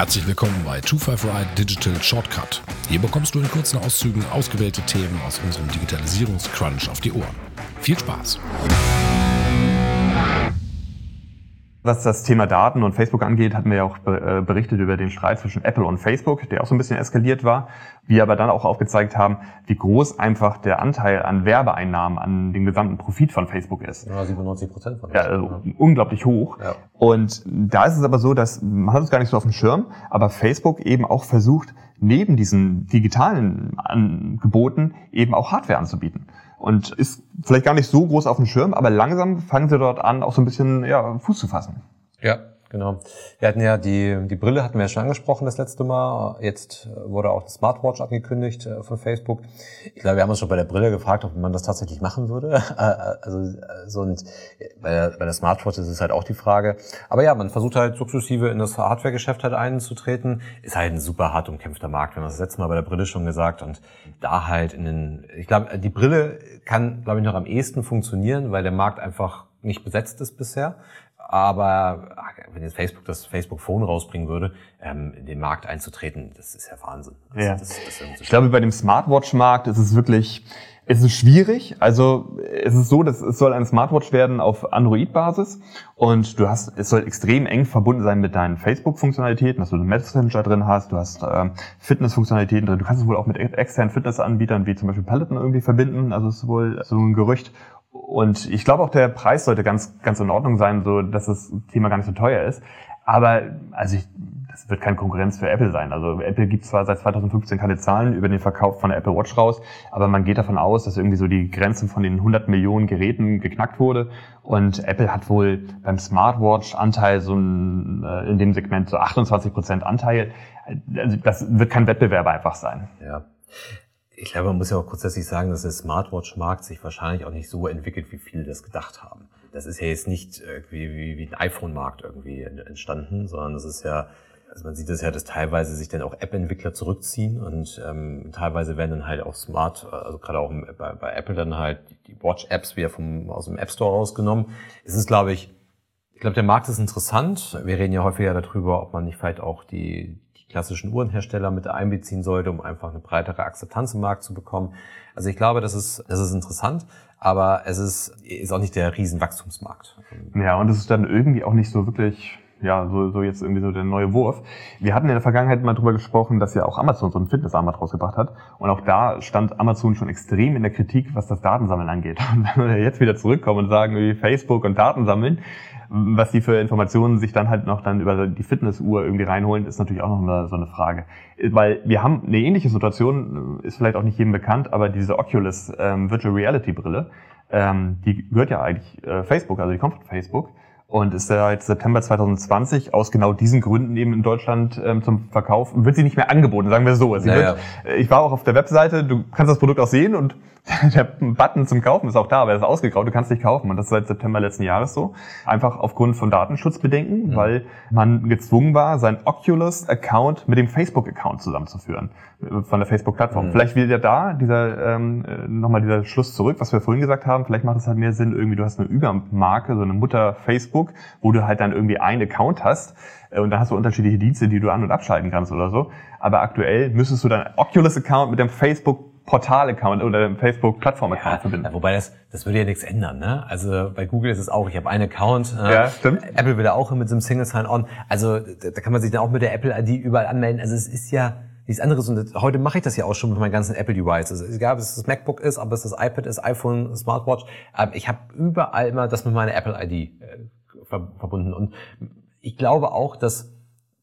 Herzlich willkommen bei 255 Digital Shortcut. Hier bekommst du in kurzen Auszügen ausgewählte Themen aus unserem Digitalisierungscrunch auf die Ohren. Viel Spaß! Was das Thema Daten und Facebook angeht, hatten wir ja auch äh, berichtet über den Streit zwischen Apple und Facebook, der auch so ein bisschen eskaliert war. Wir aber dann auch aufgezeigt haben, wie groß einfach der Anteil an Werbeeinnahmen an dem gesamten Profit von Facebook ist. Ja, 97 Prozent von ja, also ja. unglaublich hoch. Ja. Und da ist es aber so, dass man hat es gar nicht so auf dem Schirm, aber Facebook eben auch versucht, neben diesen digitalen Angeboten eben auch Hardware anzubieten und ist vielleicht gar nicht so groß auf dem Schirm, aber langsam fangen sie dort an, auch so ein bisschen ja, Fuß zu fassen. Ja, genau. Wir hatten ja die, die Brille hatten wir ja schon angesprochen das letzte Mal. Jetzt wurde auch eine Smartwatch angekündigt äh, von Facebook. Ich glaube, wir haben uns schon bei der Brille gefragt, ob man das tatsächlich machen würde. Äh, also so und bei der, bei der Smartwatch ist es halt auch die Frage. Aber ja, man versucht halt sukzessive in das Hardware-Geschäft halt einzutreten. Ist halt ein super hart umkämpfter Markt. Wir haben das letzte Mal bei der Brille schon gesagt und da halt in den, ich glaube, die Brille kann, glaube ich, noch am ehesten funktionieren, weil der Markt einfach nicht besetzt ist bisher. Aber wenn jetzt Facebook das Facebook Phone rausbringen würde, ähm, in den Markt einzutreten, das ist ja Wahnsinn. Das, ja. Das, das ich glaube, bei dem Smartwatch-Markt ist es wirklich, es ist schwierig. Also es ist so, dass es soll eine Smartwatch werden auf Android-Basis und du hast, es soll extrem eng verbunden sein mit deinen Facebook-Funktionalitäten, dass du einen Messenger drin hast, du hast ähm, Fitness-Funktionalitäten drin. Du kannst es wohl auch mit externen Fitness-Anbietern wie zum Beispiel Peloton irgendwie verbinden. Also es ist wohl so ein Gerücht. Und ich glaube auch der Preis sollte ganz, ganz in Ordnung sein, so dass das Thema gar nicht so teuer ist. Aber also ich, das wird keine Konkurrenz für Apple sein. Also Apple gibt zwar seit 2015 keine Zahlen über den Verkauf von der Apple Watch raus, aber man geht davon aus, dass irgendwie so die Grenze von den 100 Millionen Geräten geknackt wurde. Und Apple hat wohl beim Smartwatch-Anteil so ein, äh, in dem Segment so 28 Prozent Anteil. Also das wird kein Wettbewerb einfach sein. Ja. Ich glaube, man muss ja auch grundsätzlich sagen, dass der Smartwatch-Markt sich wahrscheinlich auch nicht so entwickelt, wie viele das gedacht haben. Das ist ja jetzt nicht irgendwie wie, wie ein iPhone-Markt irgendwie entstanden, sondern das ist ja, also man sieht das ja, dass teilweise sich dann auch App-Entwickler zurückziehen und ähm, teilweise werden dann halt auch Smart, also gerade auch bei, bei Apple dann halt die Watch-Apps wieder vom, aus dem App Store rausgenommen. Es ist, glaube ich, ich glaube, der Markt ist interessant. Wir reden ja häufiger darüber, ob man nicht vielleicht auch die, klassischen Uhrenhersteller mit einbeziehen sollte, um einfach eine breitere Akzeptanz im Markt zu bekommen. Also ich glaube, das ist, das ist interessant, aber es ist, ist auch nicht der Riesenwachstumsmarkt. Ja, und es ist dann irgendwie auch nicht so wirklich ja, so, so jetzt irgendwie so der neue Wurf. Wir hatten in der Vergangenheit mal drüber gesprochen, dass ja auch Amazon so ein Fitnessarmband rausgebracht hat. Und auch da stand Amazon schon extrem in der Kritik, was das Datensammeln angeht. Und wenn wir jetzt wieder zurückkommen und sagen, wie Facebook und Datensammeln, was die für Informationen sich dann halt noch dann über die Fitnessuhr irgendwie reinholen, ist natürlich auch noch so eine Frage. Weil wir haben eine ähnliche Situation, ist vielleicht auch nicht jedem bekannt, aber diese Oculus ähm, Virtual Reality Brille, ähm, die gehört ja eigentlich äh, Facebook, also die kommt von Facebook und ist seit September 2020 aus genau diesen Gründen eben in Deutschland ähm, zum Verkauf, wird sie nicht mehr angeboten, sagen wir so. Sie naja. wird, äh, ich war auch auf der Webseite, du kannst das Produkt auch sehen und der Button zum Kaufen ist auch da, aber er ist ausgegraut, du kannst nicht kaufen. Und das ist seit September letzten Jahres so. Einfach aufgrund von Datenschutzbedenken, mhm. weil man gezwungen war, seinen Oculus-Account mit dem Facebook-Account zusammenzuführen. Von der Facebook-Plattform. Mhm. Vielleicht wieder da dieser ähm, nochmal dieser Schluss zurück, was wir vorhin gesagt haben. Vielleicht macht es halt mehr Sinn, irgendwie, du hast eine Übermarke, so eine Mutter Facebook, wo du halt dann irgendwie einen Account hast. Äh, und da hast du unterschiedliche Dienste, die du an- und abschalten kannst oder so. Aber aktuell müsstest du deinen Oculus-Account mit dem Facebook Portal-Account oder dem Facebook-Plattform-Account ja, verbinden. Wobei das, das würde ja nichts ändern. Ne? Also bei Google ist es auch, ich habe einen Account. Äh, ja, stimmt. Apple will da auch mit so einem Single Sign-On. Also da, da kann man sich dann auch mit der Apple-ID überall anmelden. Also es ist ja nichts anderes. Und heute mache ich das ja auch schon mit meinen ganzen Apple-Devices. Also, egal, ob es das MacBook ist, ob es das iPad ist, iPhone, Smartwatch. Ähm, ich habe überall immer das mit meiner Apple-ID äh, verbunden. Und ich glaube auch, dass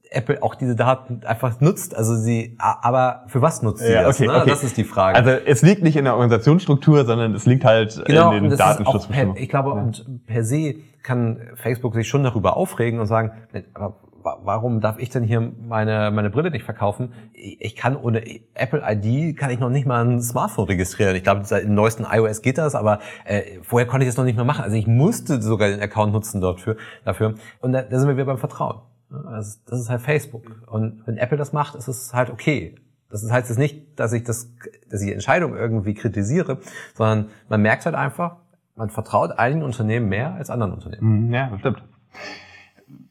Apple auch diese Daten einfach nutzt. Also sie, aber für was nutzt sie ja, das? Okay, ne? okay. Das ist die Frage. Also es liegt nicht in der Organisationsstruktur, sondern es liegt halt genau, in den Datenschutzbestimmungen. Ich glaube, ja. und per se kann Facebook sich schon darüber aufregen und sagen, aber warum darf ich denn hier meine, meine Brille nicht verkaufen? Ich kann ohne Apple ID kann ich noch nicht mal ein Smartphone registrieren. Ich glaube, im neuesten iOS geht das, aber äh, vorher konnte ich das noch nicht mehr machen. Also ich musste sogar den Account nutzen dort für, dafür. Und da, da sind wir wieder beim Vertrauen. Also das ist halt Facebook. Und wenn Apple das macht, ist es halt okay. Das heißt jetzt nicht, dass ich das, dass ich die Entscheidung irgendwie kritisiere, sondern man merkt halt einfach, man vertraut einigen Unternehmen mehr als anderen Unternehmen. Mhm, ja, das stimmt.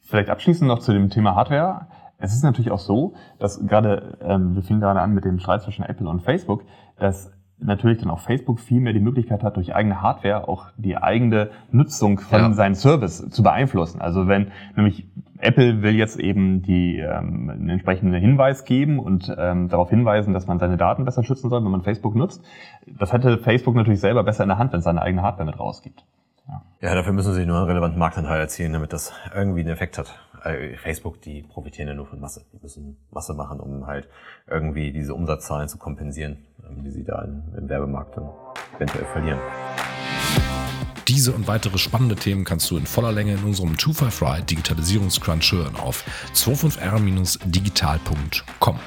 Vielleicht abschließend noch zu dem Thema Hardware. Es ist natürlich auch so, dass gerade, ähm, wir fingen gerade an mit dem Streit zwischen Apple und Facebook, dass natürlich dann auch Facebook viel mehr die Möglichkeit hat, durch eigene Hardware auch die eigene Nutzung von ja. seinem Service zu beeinflussen. Also wenn nämlich Apple will jetzt eben die ähm, einen entsprechenden Hinweis geben und ähm, darauf hinweisen, dass man seine Daten besser schützen soll, wenn man Facebook nutzt. Das hätte Facebook natürlich selber besser in der Hand, wenn es seine eigene Hardware mit rausgibt. Ja. ja, dafür müssen sie nur einen relevanten Marktanteil erzielen, damit das irgendwie einen Effekt hat. Äh, Facebook, die profitieren ja nur von Masse. Die müssen Masse machen, um halt irgendwie diese Umsatzzahlen zu kompensieren, ähm, die sie da im Werbemarkt dann eventuell verlieren. Diese und weitere spannende Themen kannst du in voller Länge in unserem 25 Ride Digitalisierungscrunch hören auf 25r-digital.com.